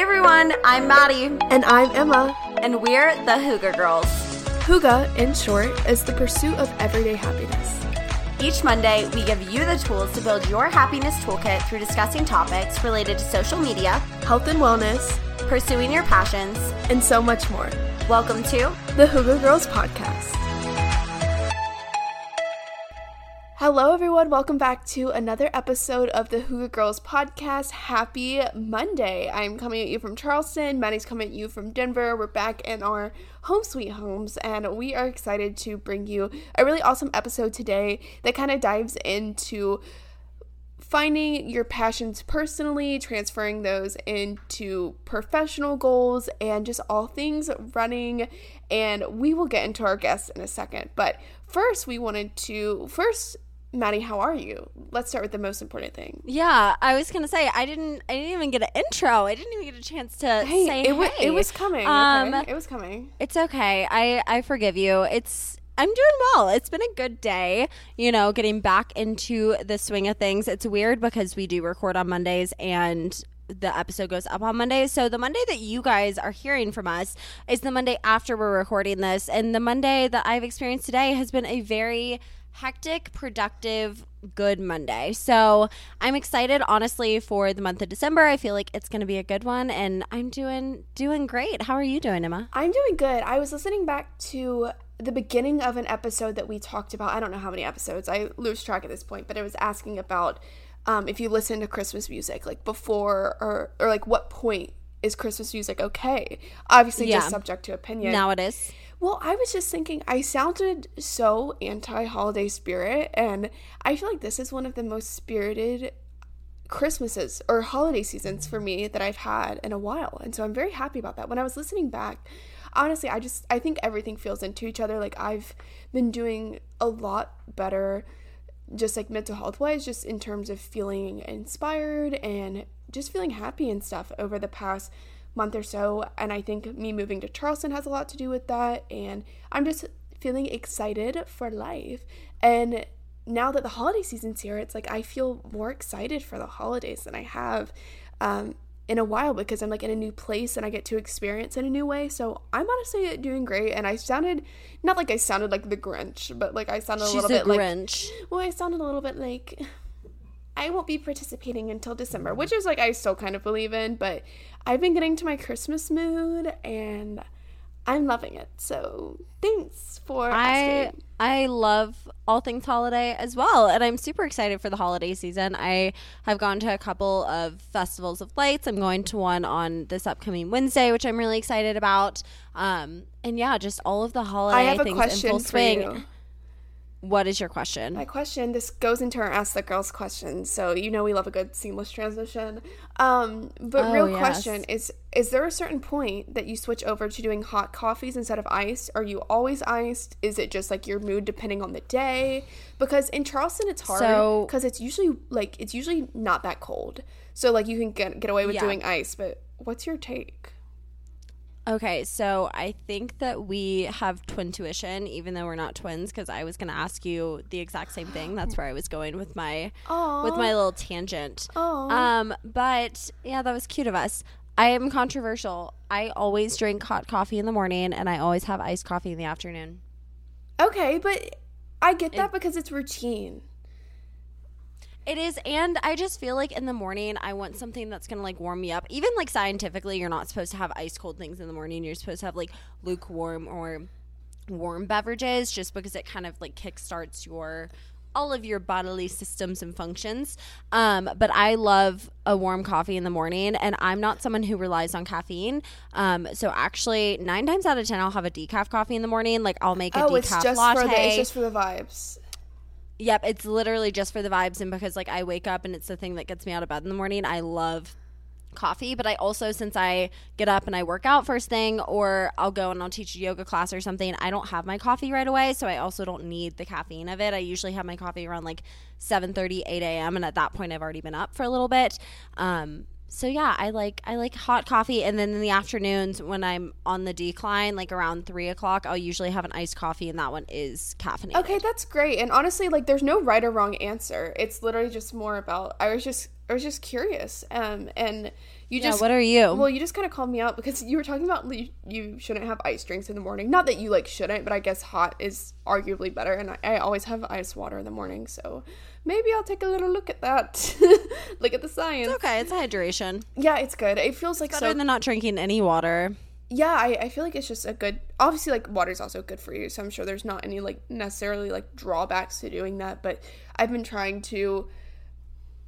Hey everyone, I'm Maddie, And I'm Emma. and we're the Hygge Girls. Hygge, in short, is the pursuit of everyday happiness. Each Monday, we give you the tools to build your happiness toolkit through discussing topics related to social media, Health and wellness, pursuing your passions. and so much more. Welcome to The Hygge Girls Podcast. Hello, everyone. Welcome back to another episode of the Hygge Girls Podcast. Happy Monday. I'm coming at you from Charleston. Maddie's coming at you from Denver. We're back in our home sweet homes, and we are excited to bring you a really awesome episode today that kind of dives into finding your passions personally, transferring those into professional goals, and just all things running. And we will get into our guests in a second. But first, we wanted to first, Maddie, how are you? Let's start with the most important thing. Yeah, I was gonna say I didn't. I didn't even get an intro. I didn't even get a chance to Hey, say it, hey. it was coming. Um, okay? It was coming. It's okay. I I forgive you. It's I'm doing well. It's been a good day. You know, getting back into the swing of things. It's weird because we do record on Mondays and the episode goes up on Monday. So the Monday that you guys are hearing from us is the Monday after we're recording this, and the Monday that I've experienced today has been a very hectic, productive, good Monday. So I'm excited, honestly, for the month of December. I feel like it's going to be a good one, and I'm doing doing great. How are you doing, Emma? I'm doing good. I was listening back to the beginning of an episode that we talked about. I don't know how many episodes. I lose track at this point, but it was asking about um, if you listen to Christmas music, like before or or like what point is Christmas music okay? Obviously, Yeah. just subject to opinion. Now it is. Well, I was just thinking, I sounded so anti holiday spirit, and I feel like this is one of the most spirited Christmases or holiday seasons for me that I've had in a while. And so I'm very happy about that. When I was listening back, honestly, I just, I think everything feels into each other. Like I've been doing a lot better, just like mental health wise, just in terms of feeling inspired and just feeling happy and stuff over the past month or so. And I think me moving to Charleston has a lot to do with that. And I'm just feeling excited for life. And now that the holiday season's here, it's like I feel more excited for the holidays than I have um, in a while because I'm like in a new place and I get to experience in a new way. So I'm honestly doing great. And I sounded not like I sounded like the Grinch, but like I sounded a She's little bit like Grinch. well, I sounded a little bit like I won't be participating until December, which is like I still kind of believe in, but I've been getting to my Christmas mood and I'm loving it. So thanks for I asking. I love all things holiday as well, and I'm super excited for the holiday season. I have gone to a couple of festivals of lights. I'm going to one on this upcoming Wednesday, which I'm really excited about. Um, and yeah, just all of the holiday I have a things in question full for swing. you. What is your question? My question, this goes into our Ask the Girls question, so you know we love a good seamless transition. Um, but Oh, real yes. question is is there a certain point that you switch over to doing hot coffees instead of iced? Are you always iced? Is it just like your mood depending on the day? Because in Charleston it's hard So- because it's usually like it's usually not that cold. So like you can get get away with Yeah. doing ice, but what's your take? Okay, so I think that we have twin tuition, even though we're not twins, because I was going to ask you the exact same thing. That's where I was going with my Aw. with my little tangent. Aw. Um, but yeah, that was cute of us. I am controversial. I always drink hot coffee in the morning, and I always have iced coffee in the afternoon. Okay, but I get that because it's routine. It is, and I just feel like in the morning I want something that's gonna like warm me up. Even like scientifically, you're not supposed to have ice cold things in the morning. You're supposed to have like lukewarm or warm beverages, just because it kind of like kickstarts your all of your bodily systems and functions. Um, but I love a warm coffee in the morning, and I'm not someone who relies on caffeine. Um, so actually, nine times out of ten, I'll have a decaf coffee in the morning. Like I'll make a Oh, decaf it's just latte. for the it's just for the vibes. Yep, it's literally just for the vibes and because like I wake up and it's the thing that gets me out of bed in the morning. I love coffee, but I also since I get up and I work out first thing or I'll go and I'll teach a yoga class or something, I don't have my coffee right away, so I also don't need the caffeine of it. I usually have my coffee around like 7:30, 8 a.m. and at that point I've already been up for a little bit. Um so yeah, I like I like hot coffee, and then in the afternoons when I'm on the decline, like around three o'clock, I'll usually have an iced coffee, and that one is caffeinated. Okay, that's great. And honestly, like, there's no right or wrong answer. It's literally just more about. I was just I was just curious. Um, and you Yeah, just what are you? well, you just kind of called me out because you were talking about you, you shouldn't have ice drinks in the morning. Not that you like shouldn't, but I guess hot is arguably better. And I, I always have ice water in the morning, so maybe I'll take a little look at that. look at the science. It's okay. It's hydration. Yeah, it's good. It feels like Better so. than not drinking any water. yeah, I, I feel like it's just a good. Obviously, like water's also good for you, so I'm sure there's not any like necessarily like drawbacks to doing that. But I've been trying to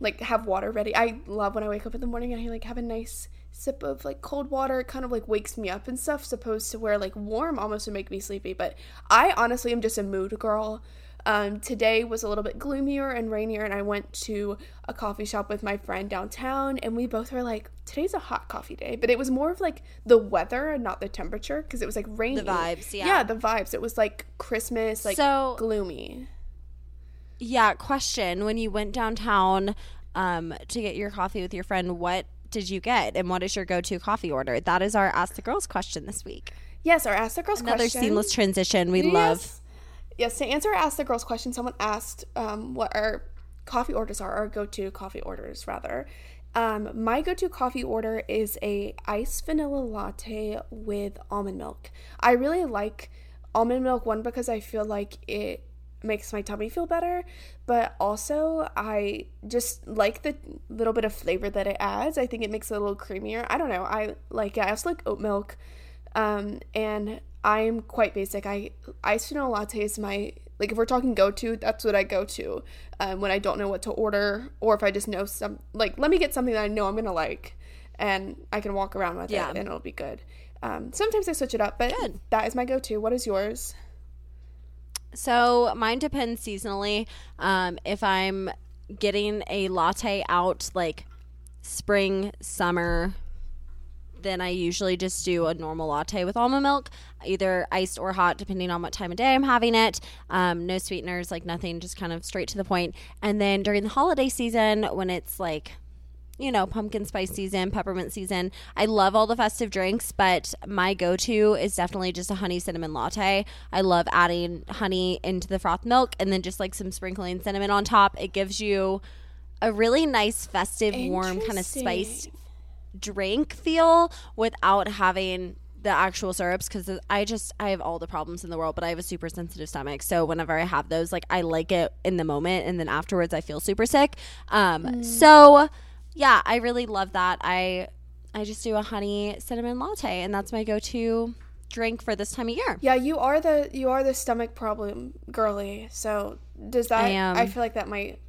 like have water ready. I love when I wake up in the morning and I like have a nice sip of like cold water. It kind of like wakes me up and stuff. Supposed to where like warm almost would make me sleepy. But I honestly am just a mood girl. Um, today was a little bit gloomier and rainier, and I went to a coffee shop with my friend downtown, and we both were like, "Today's a hot coffee day," but it was more of like the weather and not the temperature because it was like rainy. The vibes, yeah. Yeah, the vibes. It was like Christmas, like So- gloomy. Yeah, question. When you went downtown um, to get your coffee with your friend, what did you get? And what is your go to coffee order? That is our Ask the Girls question this week. Yes, our Ask the Girls Another question. seamless transition. We love. Yes. To answer Ask the Girls question, someone asked um, what our coffee orders are, our go to coffee orders, rather. Um, my go to coffee order is a iced vanilla latte with almond milk. I really like almond milk, one, because I feel like it makes my tummy feel better, but also I just like the little bit of flavor that it adds. I think it makes it a little creamier. I don't know. I like it. I also like oat milk. Um, and I'm quite basic. I iced latte is my like if we're talking go to, that's what I go to um, when I don't know what to order, or if I just know some like let me get something that I know I'm gonna like, and I can walk around with Yeah. it and it'll be good. Um, sometimes I switch it up, but Good. that is my go to. What is yours? So mine depends seasonally. Um, if I'm getting a latte out like spring, summer, then I usually just do a normal latte with almond milk, either iced or hot, depending on what time of day I'm having it. Um, no sweeteners, like nothing, just kind of straight to the point. And then during the holiday season, when it's like you know, pumpkin spice season, peppermint season. I love all the festive drinks, but my go to is definitely just a honey cinnamon latte. I love adding honey into the froth milk and then just like some sprinkling cinnamon on top. It gives you a really nice, festive, warm, kind of spiced. Drink feel without having the actual syrups because I just I have all the problems in the world, but I have a super sensitive stomach. So whenever I have those, like I like it in the moment, and then afterwards I feel super sick. Um, so yeah, I really love that. I I just do a honey cinnamon latte, and that's my go to drink for this time of year. Yeah, you are the you are the stomach problem girly. So does that? I. I feel like that might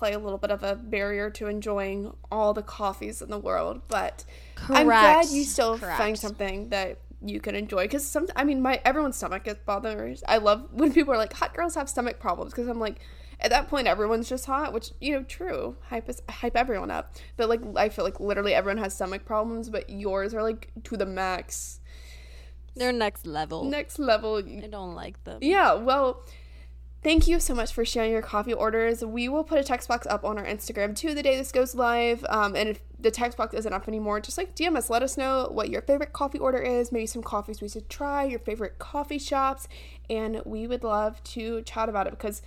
play a little bit of a barrier to enjoying all the coffees in the world. But I'm glad you still find something that you can enjoy because some. I mean, my everyone's stomach is bothers. I love when people are like, "Hot girls have stomach problems," because I'm like. At that point, everyone's just hot, which you know, true. Hype is, hype everyone up, but like I feel like literally everyone has stomach problems, but yours are like to the max, They're next level. next level. I don't like them. Yeah, well, thank you so much for sharing your coffee orders. We will put a text box up on our Instagram too the day this goes live. Um, and if the text box isn't up anymore, just like DM us, let us know what your favorite coffee order is, maybe some coffees we should try, your favorite coffee shops, and we would love to chat about it because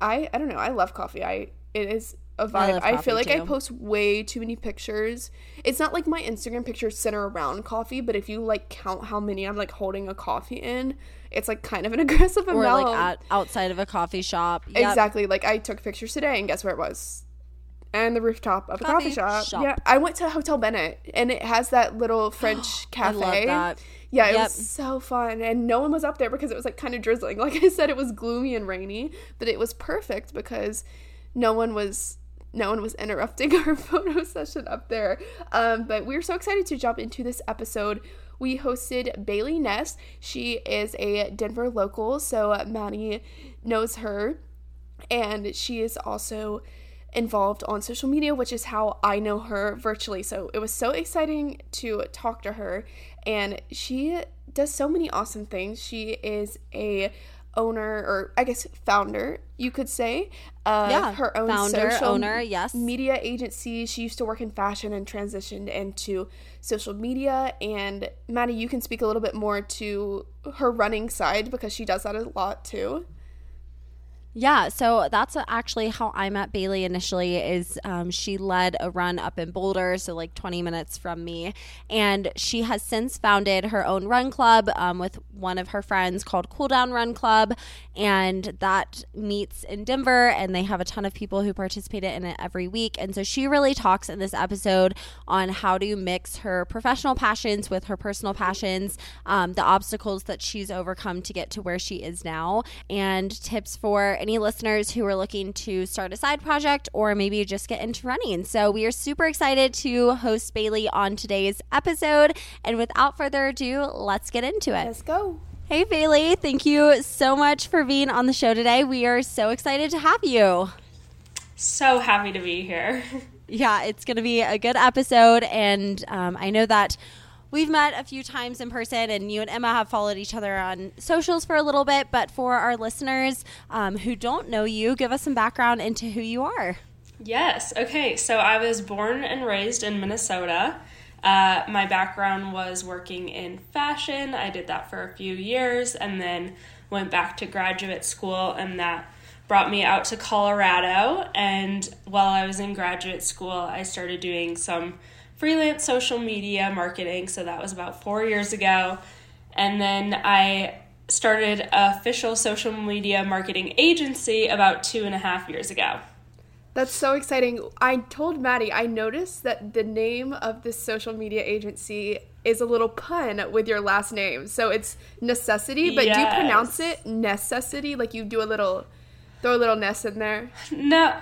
I I don't know, I love coffee. I it is a vibe. love I, feel like I post way too many pictures. It's not like my Instagram pictures center around coffee, but if you like count how many I'm like holding a coffee in, it's like kind of an aggressive Or amount. like at, outside of a coffee shop. Yep. Exactly. Like I took pictures today, and guess where it was? And the rooftop of a Coffee coffee shop. shop. Yeah, I went to Hotel Bennett, and it has that little French I cafe. love that. Yeah, it Yep. was so fun, and no one was up there because it was like kind of drizzling. Like I said, it was gloomy and rainy, but it was perfect because no one was no one was interrupting our photo session up there. Um, but we were so excited to jump into this episode. We hosted Bailey Ness. She is a Denver local, so Maddie knows her, and she is also involved on social media, which is how I know her virtually. So it was so exciting to talk to her, and she does so many awesome things. She is a owner or I guess founder, you could say, of Yeah, her own founder, social owner, yes. media agency. She used to work in fashion and transitioned into social media. And Maddie, you can speak a little bit more to her running side because she does that a lot too. Yeah, so that's actually how I met Bailey initially. Is um, she led a run up in Boulder, so like 20 minutes from me, and she has since founded her own run club um, with one of her friends called Cool Down Run Club, and that meets in Denver, and they have a ton of people who participate in it every week. And so she really talks in this episode on how to mix her professional passions with her personal passions, um, the obstacles that she's overcome to get to where she is now, and tips for any listeners who are looking to start a side project or maybe just get into running. So we are super excited to host Bailey on today's episode. And without further ado, let's get into it. Let's go. Hey, Bailey, thank you so much for being on the show today. We are so excited to have you. So happy to be here. yeah, it's going to be a good episode. And um, I know that we've met a few times in person, and you and Emma have followed each other on socials for a little bit. But for our listeners um, who don't know you, give us some background into who you are. Yes. Okay. So I was born and raised in Minnesota. Uh, my background was working in fashion. I did that for a few years and then went back to graduate school, and that brought me out to Colorado. And while I was in graduate school, I started doing some freelance social media marketing. So that was about four years ago. And then I started official social media marketing agency about two and a half years ago. That's so exciting. I told Maddie, I noticed that the name of this social media agency is a little pun with your last name. So it's necessity, but yes. do you pronounce it necessity? Like you do a little, throw a little ness in there? No,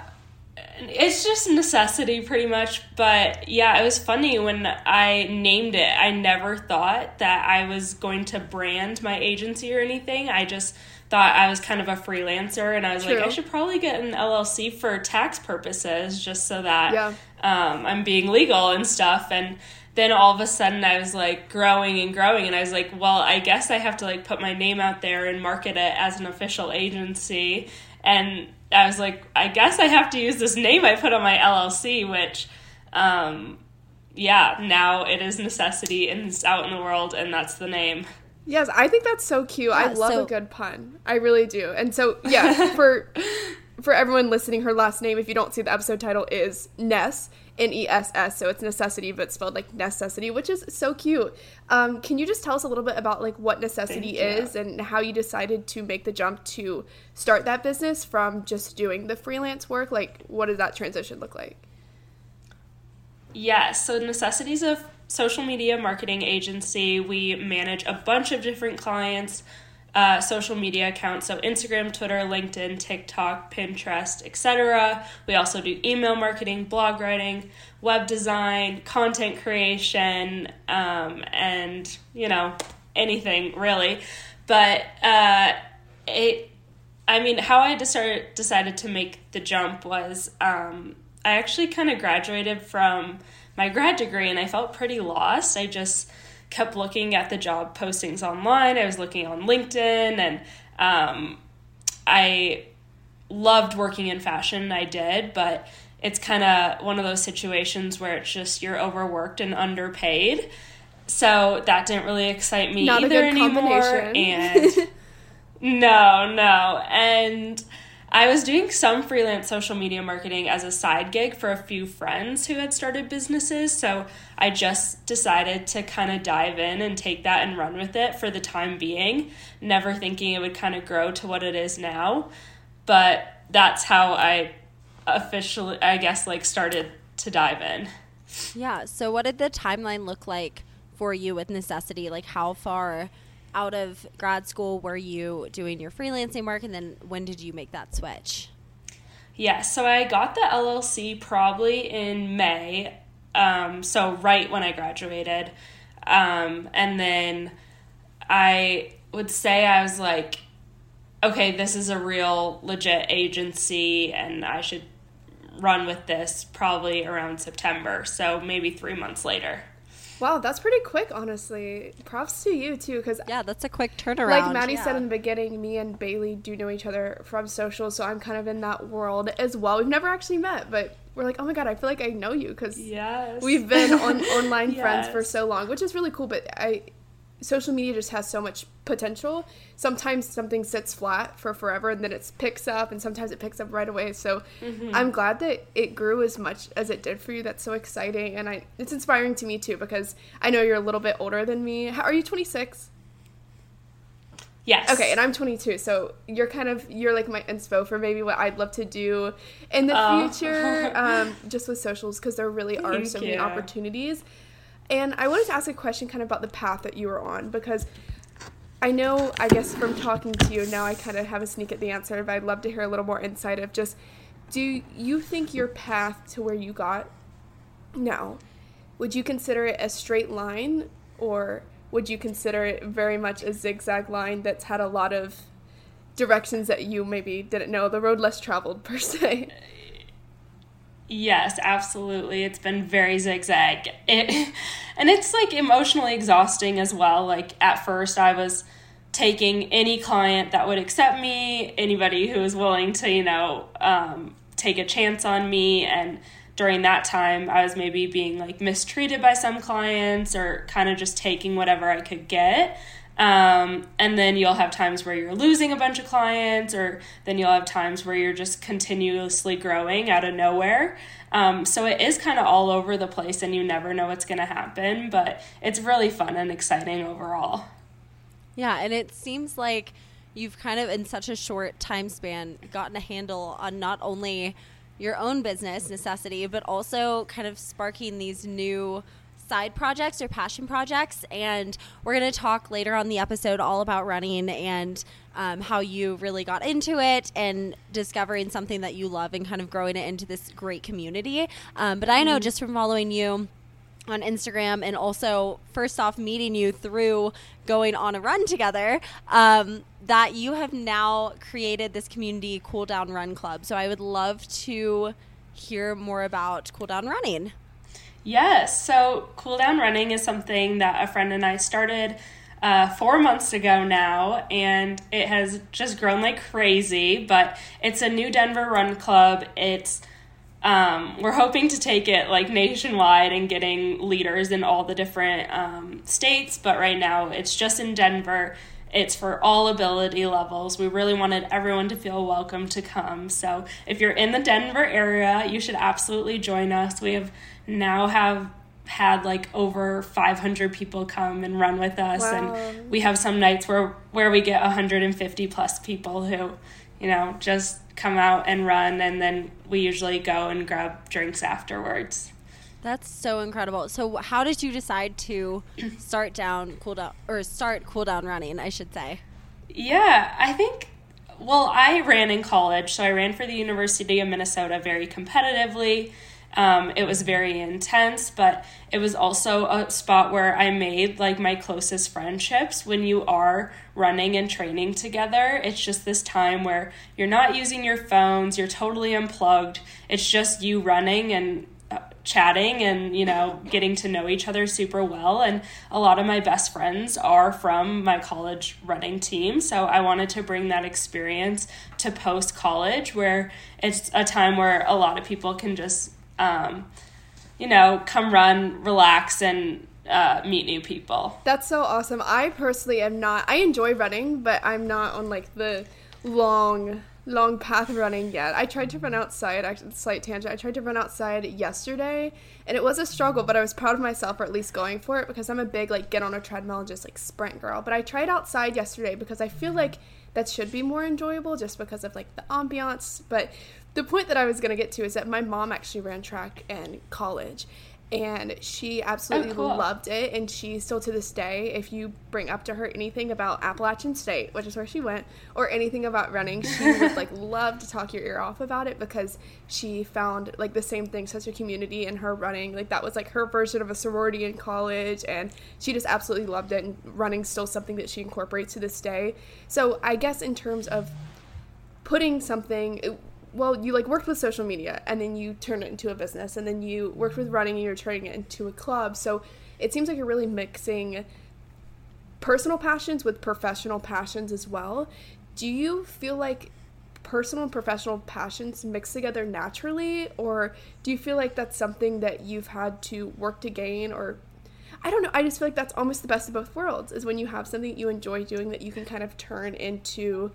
it's just necessity pretty much but yeah it was funny when i named it i never thought that i was going to brand my agency or anything i just thought i was kind of a freelancer and i was True. like i should probably get an llc for tax purposes just so that yeah. um, i'm being legal and stuff and then all of a sudden I was like growing and growing and I was like, well, I guess I have to like put my name out there and market it as an official agency. And I was like, I guess I have to use this name I put on my LLC, which, um, yeah, now it is necessity and it's out in the world, and that's the name. Yes, I think that's so cute. Yeah, I love so- a good pun. I really do. And so, yeah, for for everyone listening, her last name, if you don't see the episode title, is Ness, N E S S. So it's necessity, but spelled like necessity, which is so cute. Um, can you just tell us a little bit about like what necessity is and how you decided to make the jump to start that business from just doing the freelance work? Like, what does that transition look like? Yes, so Necessity is a social media marketing agency. We manage a bunch of different clients uh, social media accounts so Instagram, Twitter, LinkedIn, TikTok, Pinterest, etc. We also do email marketing, blog writing, web design, content creation, um, and you know anything really. But uh, it, I mean, how I decided decided to make the jump was um, I actually kind of graduated from my grad degree and I felt pretty lost. I just kept looking at the job postings online. I was looking on LinkedIn, and um, I loved working in fashion. I did, but it's kind of one of those situations where it's just you're overworked and underpaid. So that didn't really excite me Not either anymore. And no, no, and I was doing some freelance social media marketing as a side gig for a few friends who had started businesses. So I just decided to kind of dive in and take that and run with it for the time being, never thinking it would kind of grow to what it is now. But that's how I officially, I guess, like started to dive in. Yeah. So what did the timeline look like for you with necessity? Like how far out of grad school were you doing your freelancing work? And then when did you make that switch? Yeah so i got the llc probably in may um, so right when i graduated. Um, and then i would say i was like okay this is a real legit agency and i should run with this probably around september so maybe three months later Wow, that's pretty quick, honestly. Props to you too, because yeah, that's a quick turnaround. Like Maddie yeah. said in the beginning, me and Bailey do know each other from social, so I'm kind of in that world as well. We've never actually met, but we're like, oh my god, I feel like I know you because yes. we've been on online yes. friends for so long, which is really cool. But I social media just has so much potential. Sometimes something sits flat for forever and then it picks up, and sometimes it picks up right away. So mm-hmm. I'm glad that it grew as much as it did for you. That's so exciting, and I it's inspiring to me too because I know you're a little bit older than me. How, are you 26? Yes. Okay, and I'm 22, so you're kind of you're like my inspo for maybe what I'd love to do in the oh. future, um, just with socials because there really are Thank so you. many opportunities. And I wanted to ask a question kind of about the path that you were on because I know, I guess from talking to you now, I kind of have a sneak at the answer, but I'd love to hear a little more insight of just do you think your path to where you got now, would you consider it a straight line or would you consider it very much a zigzag line that's had a lot of directions that you maybe didn't know, the road less traveled per se? Yes, absolutely. It's been very zigzag. It and it's like emotionally exhausting as well. Like at first I was taking any client that would accept me, anybody who was willing to, you know, um, take a chance on me and during that time I was maybe being like mistreated by some clients or kind of just taking whatever I could get. Um, and then you'll have times where you're losing a bunch of clients, or then you'll have times where you're just continuously growing out of nowhere. Um, so it is kind of all over the place, and you never know what's going to happen, but it's really fun and exciting overall. Yeah, and it seems like you've kind of, in such a short time span, gotten a handle on not only your own business necessity, but also kind of sparking these new side projects or passion projects. And we're going to talk later on the episode all about running and um, how you really got into it and discovering something that you love and kind of growing it into this great community. Um, but I know mm-hmm. just from following you on Instagram and also first off meeting you through going on a run together um, that you have now created this community cool down run club. So I would love to hear more about cool down running. Yes. So, cool down running is something that a friend and I started uh, four months ago now, and it has just grown like crazy. But it's a new Denver run club. It's um, we're hoping to take it like nationwide and getting leaders in all the different um, states. But right now, it's just in Denver. It's for all ability levels. We really wanted everyone to feel welcome to come. So if you're in the Denver area, you should absolutely join us. We have now have had like over 500 people come and run with us. Wow. and we have some nights where where we get 150 plus people who you know just come out and run and then we usually go and grab drinks afterwards. That's so incredible. So how did you decide to start down cool down or start cool down running i should say? Yeah i think well i ran in college so i ran for the university of minnesota very competitively um, it was very intense, but it was also a spot where I made like my closest friendships when you are running and training together. It's just this time where you're not using your phones, you're totally unplugged. It's just you running and uh, chatting and you know getting to know each other super well and a lot of my best friends are from my college running team so i wanted to bring that experience to post college where it's a time where a lot of people can just um, you know, come run, relax, and uh, meet new people. That's so awesome. I personally am not. I enjoy running, but I'm not on like the long, long path running yet. I tried to run outside. Actually, slight tangent. I tried to run outside yesterday, and it was a struggle. But I was proud of myself for at least going for it because I'm a big like get on a treadmill and just like sprint girl. But I tried outside yesterday because I feel like that should be more enjoyable just because of like the ambiance. But the point that I was going to get to is that my mom actually ran track in college and she absolutely oh, cool. loved it and she still to this day if you bring up to her anything about appalachian state which is where she went or anything about running she would like love to talk your ear off about it because she found like the same thing such a community in her running like that was like her version of a sorority in college and she just absolutely loved it and running's still something that she incorporates to this day so i guess in terms of putting something well, you like worked with social media and then you turned it into a business and then you worked with running and you're turning it into a club. So it seems like you're really mixing personal passions with professional passions as well. Do you feel like personal and professional passions mix together naturally or do you feel like that's something that you've had to work to gain or I don't know. I just feel like that's almost the best of both worlds is when you have something that you enjoy doing that you can kind of turn into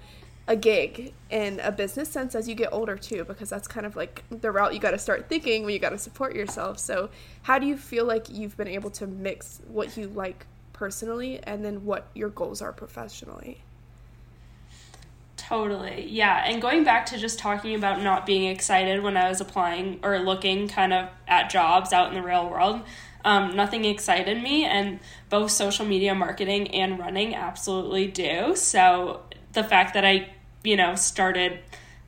a gig in a business sense as you get older too because that's kind of like the route you got to start thinking when you got to support yourself. So, how do you feel like you've been able to mix what you like personally and then what your goals are professionally? Totally. Yeah. And going back to just talking about not being excited when I was applying or looking kind of at jobs out in the real world, um, nothing excited me. And both social media marketing and running absolutely do. So the fact that I, you know, started,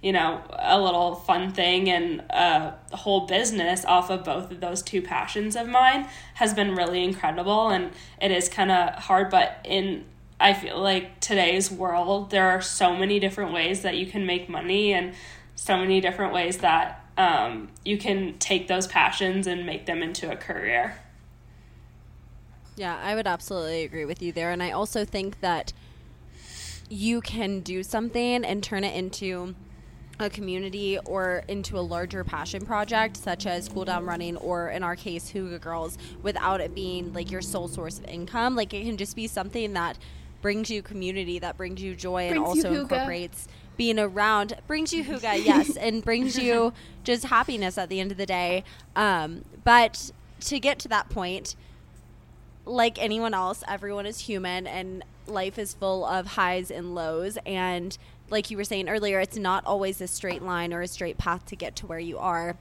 you know, a little fun thing and a whole business off of both of those two passions of mine has been really incredible. And it is kind of hard, but in I feel like today's world, there are so many different ways that you can make money and so many different ways that um, you can take those passions and make them into a career. Yeah, I would absolutely agree with you there. And I also think that you can do something and turn it into a community or into a larger passion project such as cool down running or in our case Hygge girls without it being like your sole source of income like it can just be something that brings you community, that brings you joy, brings and also incorporates being around, brings you hygge, yes, and brings you just happiness at the end of the day. Um, but to get to that point, like anyone else, everyone is human and life is full of highs and lows. And like you were saying earlier, it's not always a straight line or a straight path to get to where you are.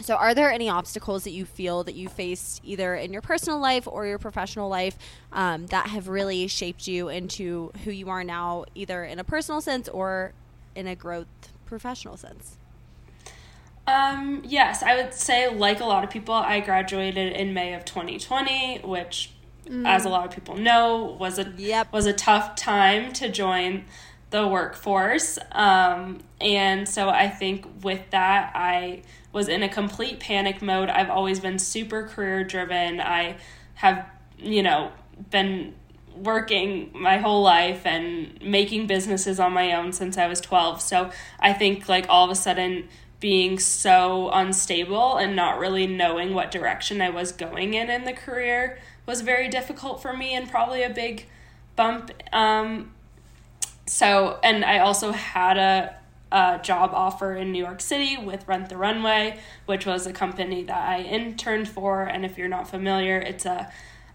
So, are there any obstacles that you feel that you faced either in your personal life or your professional life um, that have really shaped you into who you are now, either in a personal sense or in a growth professional sense? Um, yes, I would say, like a lot of people, I graduated in May of 2020, which, mm. as a lot of people know, was a yep. was a tough time to join the workforce. Um, and so I think with that, I was in a complete panic mode. I've always been super career driven. I have, you know, been working my whole life and making businesses on my own since I was 12. So I think like all of a sudden being so unstable and not really knowing what direction I was going in in the career was very difficult for me and probably a big bump um, so and I also had a, a job offer in New York City with Rent the Runway, which was a company that I interned for. And if you're not familiar, it's a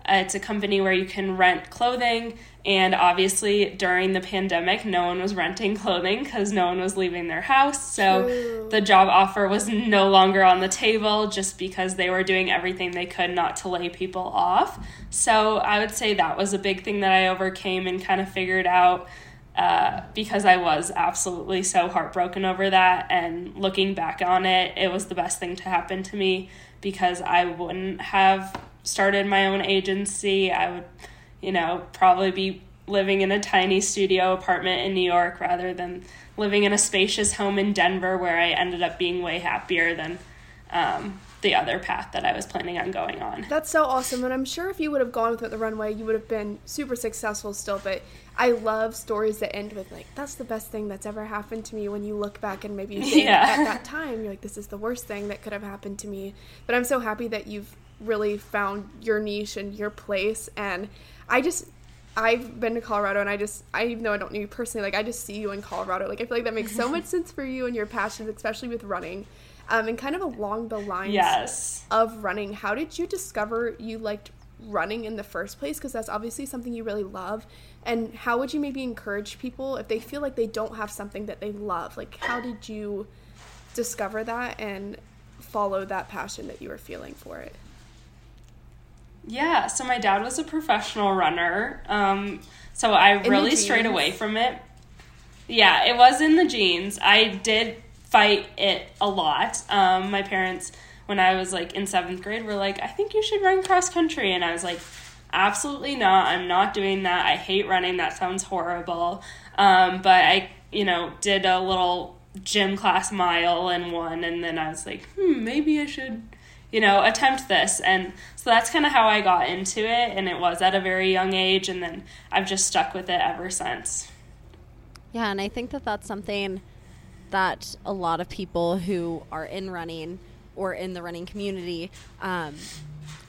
it's a company where you can rent clothing. And obviously, during the pandemic, no one was renting clothing because no one was leaving their house. So True. the job offer was no longer on the table just because they were doing everything they could not to lay people off. So I would say that was a big thing that I overcame and kind of figured out uh, because I was absolutely so heartbroken over that. And looking back on it, it was the best thing to happen to me because I wouldn't have started my own agency. I would, you know, probably be living in a tiny studio apartment in New York rather than living in a spacious home in Denver where I ended up being way happier than um, the other path that I was planning on going on. That's so awesome. And I'm sure if you would have gone with the runway, you would have been super successful still. But I love stories that end with, like, that's the best thing that's ever happened to me when you look back and maybe you think yeah. at that time, you're like, this is the worst thing that could have happened to me. But I'm so happy that you've really found your niche and your place. And I just, I've been to Colorado and I just, I even though I don't know you personally, like, I just see you in Colorado. Like, I feel like that makes so much sense for you and your passions, especially with running. Um, and kind of along the lines yes. of running, how did you discover you liked running in the first place? Because that's obviously something you really love. And how would you maybe encourage people if they feel like they don't have something that they love? Like, how did you discover that and follow that passion that you were feeling for it? Yeah, so my dad was a professional runner. Um, so I in really strayed away from it. Yeah, it was in the genes. I did fight it a lot. Um, my parents, when I was like in seventh grade, were like, I think you should run cross country. And I was like, absolutely not. I'm not doing that. I hate running. That sounds horrible. Um, but I, you know, did a little gym class mile and won. And then I was like, hmm, maybe I should, you know, attempt this. And so that's kind of how I got into it. And it was at a very young age. And then I've just stuck with it ever since. Yeah. And I think that that's something that a lot of people who are in running or in the running community um,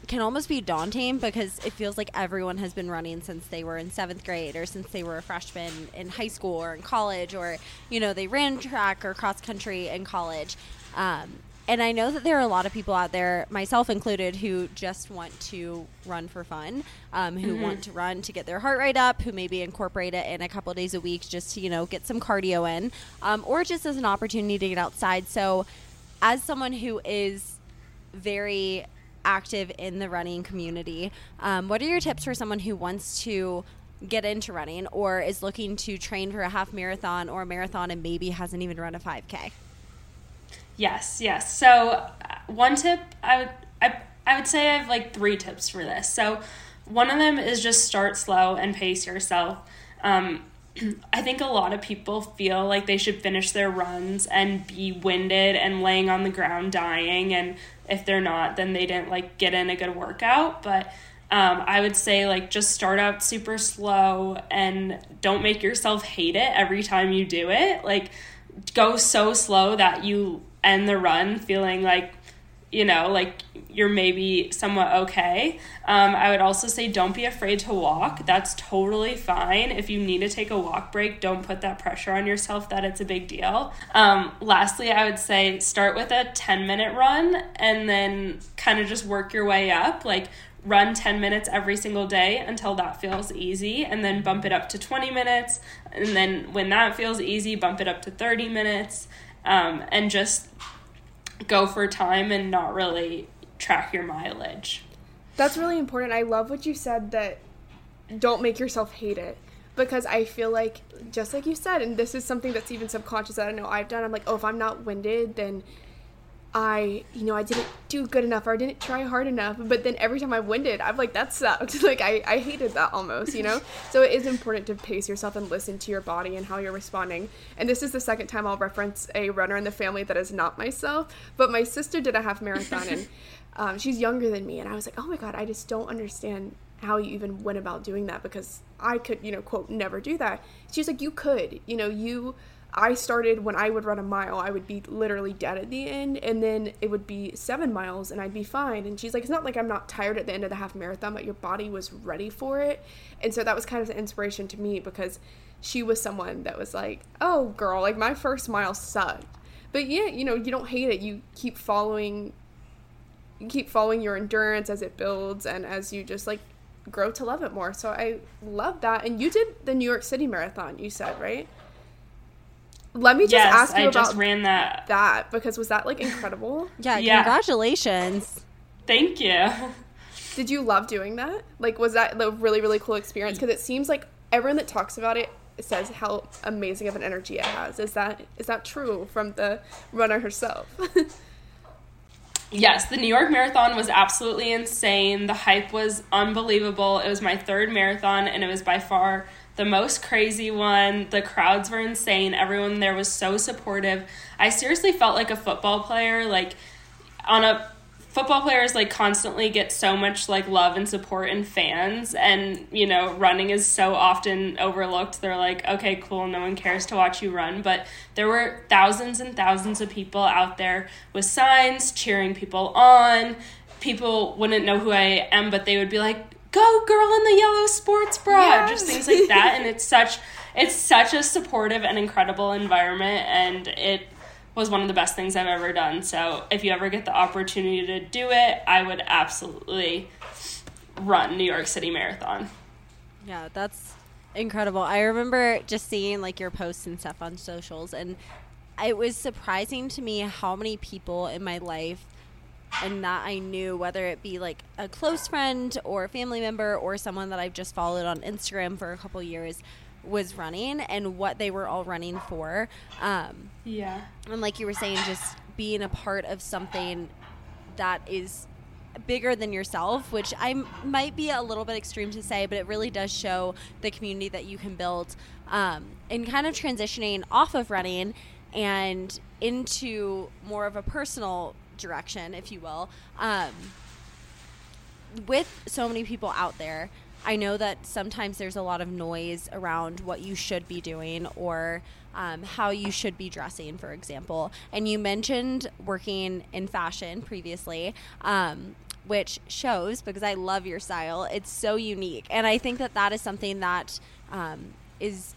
can almost be daunting because it feels like everyone has been running since they were in seventh grade or since they were a freshman in high school or in college or you know they ran track or cross country in college um, and I know that there are a lot of people out there, myself included, who just want to run for fun, um, who mm-hmm. want to run to get their heart rate up, who maybe incorporate it in a couple days a week just to, you know, get some cardio in, um, or just as an opportunity to get outside. So, as someone who is very active in the running community, um, what are your tips for someone who wants to get into running or is looking to train for a half marathon or a marathon and maybe hasn't even run a 5K? Yes, yes. So uh, one tip I would I, I would say I have like three tips for this. So one of them is just start slow and pace yourself. Um, I think a lot of people feel like they should finish their runs and be winded and laying on the ground dying and if they're not then they didn't like get in a good workout but um, I would say like just start out super slow and don't make yourself hate it every time you do it like go so slow that you end the run feeling like you know like you're maybe somewhat okay. Um, i would also say don't be afraid to walk. That's totally fine. If you need to take a walk break don't put that pressure on yourself that it's a big deal. Um, lastly i would say start with a 10 minute run and then kind of just work your way up. Like run 10 minutes every single day until that feels easy and then bump it up to 20 minutes. And then when that feels easy bump it up to 30 minutes um, and just go for time and not really track your mileage. That's really important. I love what you said that don't make yourself hate it because I feel like just like you said and this is something that's even subconscious that I know I've done I'm like oh if I'm not winded then I, you know, I didn't do good enough or I didn't try hard enough. But then every time I winded, I'm like, that sucked. like, I, I hated that almost, you know? so it is important to pace yourself and listen to your body and how you're responding. And this is the second time I'll reference a runner in the family that is not myself. But my sister did a half marathon and um, she's younger than me. And I was like, oh my God, I just don't understand how you even went about doing that because I could, you know, quote, never do that. She's like, you could, you know, you I started when I would run a mile, I would be literally dead at the end, and then it would be seven miles, and I'd be fine. And she's like, it's not like I'm not tired at the end of the half marathon, but your body was ready for it. And so that was kind of the inspiration to me because she was someone that was like, oh, girl, like my first mile sucked. But yeah, you know, you don't hate it. You keep following, you keep following your endurance as it builds and as you just like grow to love it more. So I love that. And you did the New York City Marathon, you said, right? Let me just yes, ask you I about just ran that. That because was that like incredible? yeah, yeah, congratulations. Thank you. Did you love doing that? Like, was that a really really cool experience? Because it seems like everyone that talks about it says how amazing of an energy it has. Is that is that true from the runner herself? yes, the New York Marathon was absolutely insane. The hype was unbelievable. It was my third marathon, and it was by far the most crazy one. The crowds were insane. Everyone there was so supportive. I seriously felt like a football player. Like on a football players like constantly get so much like love and support and fans and you know running is so often overlooked they're like okay cool no one cares to watch you run but there were thousands and thousands of people out there with signs cheering people on people wouldn't know who i am but they would be like go girl in the yellow sports bra yes. just things like that and it's such it's such a supportive and incredible environment and it was one of the best things I've ever done. So if you ever get the opportunity to do it, I would absolutely run New York City Marathon. Yeah, that's incredible. I remember just seeing like your posts and stuff on socials and it was surprising to me how many people in my life and that I knew, whether it be like a close friend or a family member or someone that I've just followed on Instagram for a couple years, was running and what they were all running for. Um, yeah. And like you were saying, just being a part of something that is bigger than yourself, which I m- might be a little bit extreme to say, but it really does show the community that you can build um, and kind of transitioning off of running and into more of a personal direction, if you will, um, with so many people out there. I know that sometimes there's a lot of noise around what you should be doing or um, how you should be dressing, for example. And you mentioned working in fashion previously. Um, which shows because I love your style. It's so unique. And I think that that is something that um, is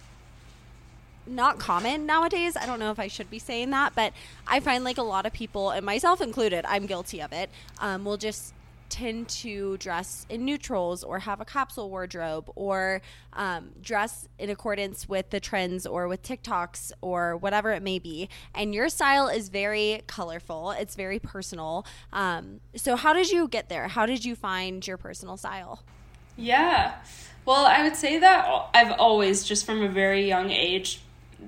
not common nowadays. I don't know if I should be saying that, but I find like a lot of people, and myself included, I'm guilty of it, um, will just tend to dress in neutrals or have a capsule wardrobe or um, dress in accordance with the trends or with TikToks or whatever it may be. And your style is very colorful, it's very personal. Um, so, how did you get there? How did you find your personal style? Yeah. Well, I would say that I've always, just from a very young age,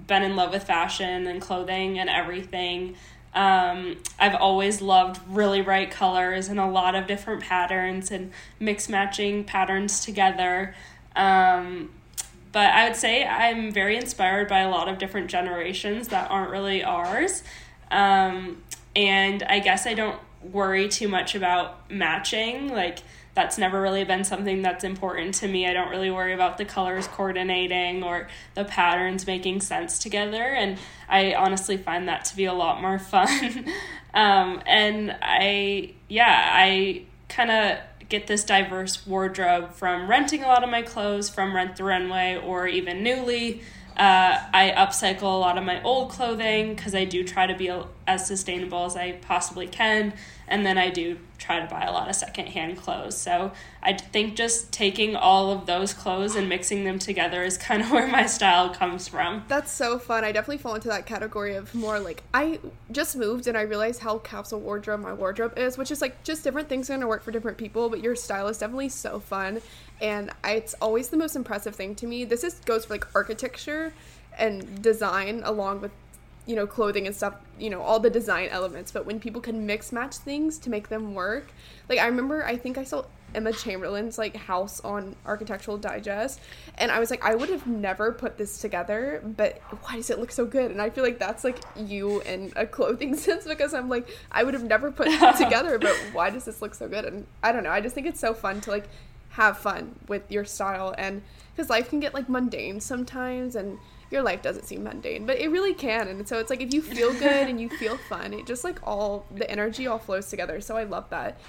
been in love with fashion and clothing and everything. Um, I've always loved really bright colors and a lot of different patterns and mix matching patterns together. Um, but I would say I'm very inspired by a lot of different generations that aren't really ours. Um, and I guess I don't worry too much about matching. Like, that's never really been something that's important to me. I don't really worry about the colors coordinating or the patterns making sense together. And I honestly find that to be a lot more fun. um, and I, yeah, I kind of get this diverse wardrobe from renting a lot of my clothes from Rent the Runway or even Nuuly. Uh, I upcycle a lot of my old clothing because I do try to be as sustainable as I possibly can. And then I do try to buy a lot of secondhand clothes. So I think just taking all of those clothes and mixing them together is kind of where my style comes from. That's so fun. I definitely fall into that category of more like I just moved and I realized how capsule wardrobe my wardrobe is, which is like just different things are gonna work for different people. But your style is definitely so fun, and I, it's always the most impressive thing to me. This is goes for like architecture and design along with you know clothing and stuff you know all the design elements. But when people can mix match things to make them work like i remember i think i saw emma chamberlain's like house on architectural digest and i was like i would have never put this together but why does it look so good? And i feel like that's like you in a clothing sense because i'm like i would have never put it together but why does this look so good? And i don't know i just think it's so fun to like have fun with your style and because life can get like mundane sometimes and your life doesn't seem mundane, but it really can. And so it's like if you feel good and you feel fun, it just like all the energy all flows together. So I love that.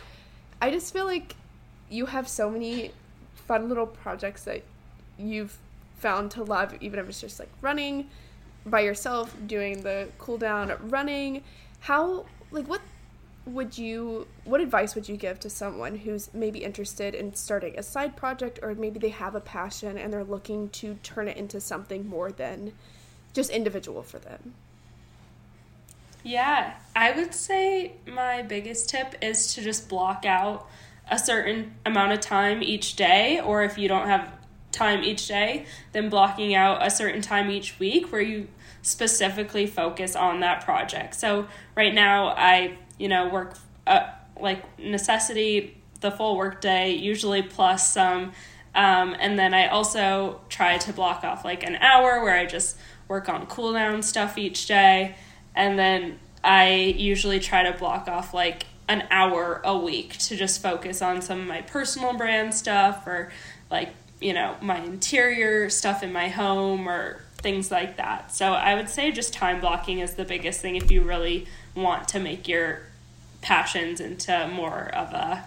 I just feel like you have so many fun little projects that you've found to love, even if it's just like running by yourself, doing the cool down running. How like what would you what advice would you give to someone who's maybe interested in starting a side project or maybe they have a passion and they're looking to turn it into something more than just individual for them? Yeah i would say my biggest tip is to just block out a certain amount of time each day or if you don't have time each day then blocking out a certain time each week where you specifically focus on that project. So right now i you know, work uh, like necessity the full workday, usually plus some. Um, and then I also try to block off like an hour where I just work on cool down stuff each day. And then I usually try to block off like an hour a week to just focus on some of my personal brand stuff or like, you know, my interior stuff in my home or things like that. So I would say just time blocking is the biggest thing if you really want to make your passions into more of a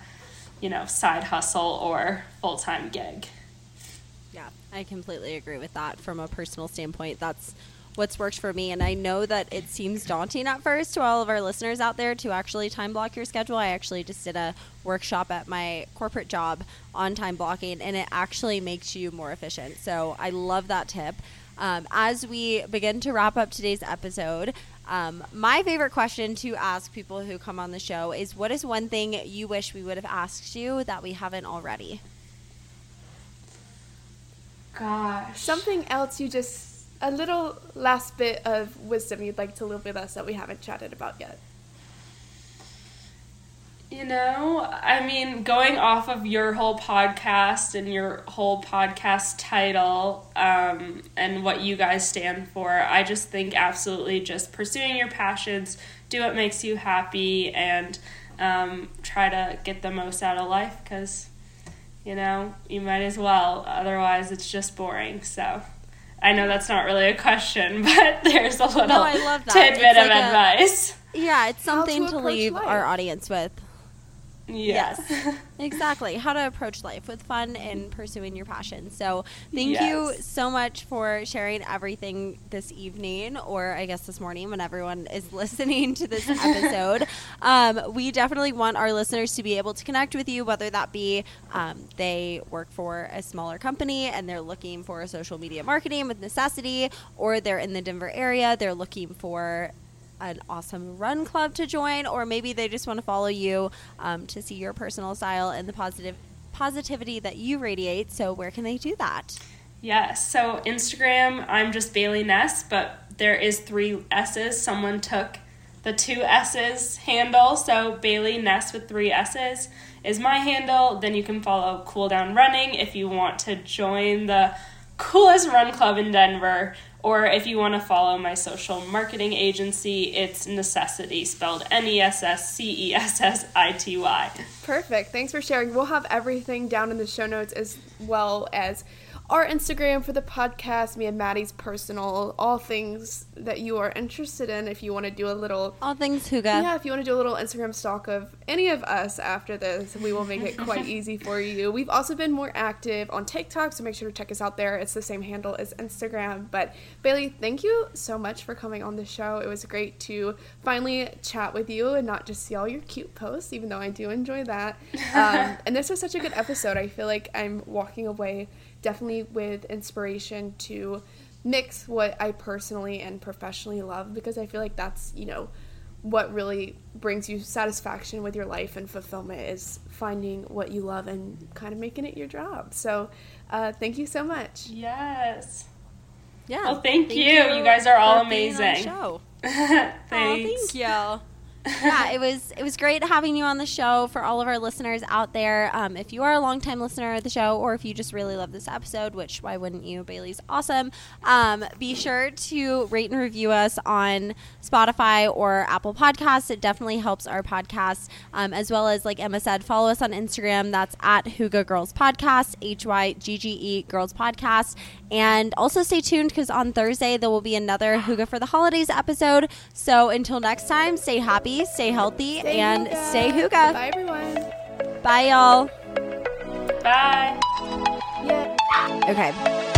you know side hustle or full-time gig. Yeah i completely agree with that from a personal standpoint. That's what's worked for me and i know that it seems daunting at first to all of our listeners out there to actually time block your schedule. I actually just did a workshop at my corporate job on time blocking and it actually makes you more efficient. So i love that tip. Um, as we begin to wrap up today's episode um, my favorite question to ask people who come on the show is what is one thing you wish we would have asked you that we haven't already? Gosh. Something else you just, a little last bit of wisdom you'd like to leave with us that we haven't chatted about yet. You know, I mean, going off of your whole podcast and your whole podcast title um, and what you guys stand for, I just think absolutely just pursuing your passions, do what makes you happy, and um, try to get the most out of life because, you know, you might as well. Otherwise, it's just boring. So. I know that's not really a question, but there's a little no, tidbit like of a, advice. Yeah, it's something to, to leave life. our audience with. Yes. exactly. How to approach life with fun and pursuing your passion. So, thank you so much for sharing everything this evening, or I guess this morning when everyone is listening to this episode. um, we definitely want our listeners to be able to connect with you, whether that be um, they work for a smaller company and they're looking for social media marketing with necessity, or they're in the Denver area, they're looking for an awesome run club to join, or maybe they just want to follow you um, to see your personal style and the positive positivity that you radiate. So where can they do that? Yes. So Instagram, I'm just Bailey Ness, but there is three S's. Someone took the two S's handle, so Bailey Ness with three S's is my handle. Then you can follow Cool Down Running if you want to join the coolest run club in Denver, or if you want to follow my social marketing agency, it's Necessity, spelled N E S S C E S S I T Y. Perfect. Thanks for sharing. We'll have everything down in the show notes as well as our Instagram for the podcast, me and Maddie's personal, all things that you are interested in. If you want to do a little, All things Hygge. yeah, if you want to do a little Instagram stalk of any of us after this, we will make it quite easy for you. We've also been more active on TikTok, so make sure to check us out there. It's the same handle as Instagram. But Bailey, thank you so much for coming on the show. It was great to finally chat with you and not just see all your cute posts, even though I do enjoy that. Um, and this was such a good episode. I feel like I'm walking away definitely with inspiration to mix what I personally and professionally love because I feel like that's, you know, what really brings you satisfaction with your life and fulfillment is finding what you love and kind of making it your job. So, uh, thank you so much. Yes. Yeah. Well, thank you. You guys are all for being on the amazing. show. Thanks. Oh, thank you. Yeah, it was it was great having you on the show for all of our listeners out there. Um, if you are a longtime listener of the show, or if you just really love this episode, which why wouldn't you? Bailey's awesome. Um, be sure to rate and review us on Spotify or Apple Podcasts. It definitely helps our podcast, um, as well as like Emma said, follow us on Instagram. That's at Hygge Girls Podcast, H Y G G E Girls Podcast, and also stay tuned because on Thursday there will be another Hygge for the Holidays episode. So until next time, stay happy, stay healthy, Stay and Hygge. stay Hygge. Bye, everyone. Bye, y'all. Bye. Yeah. Okay.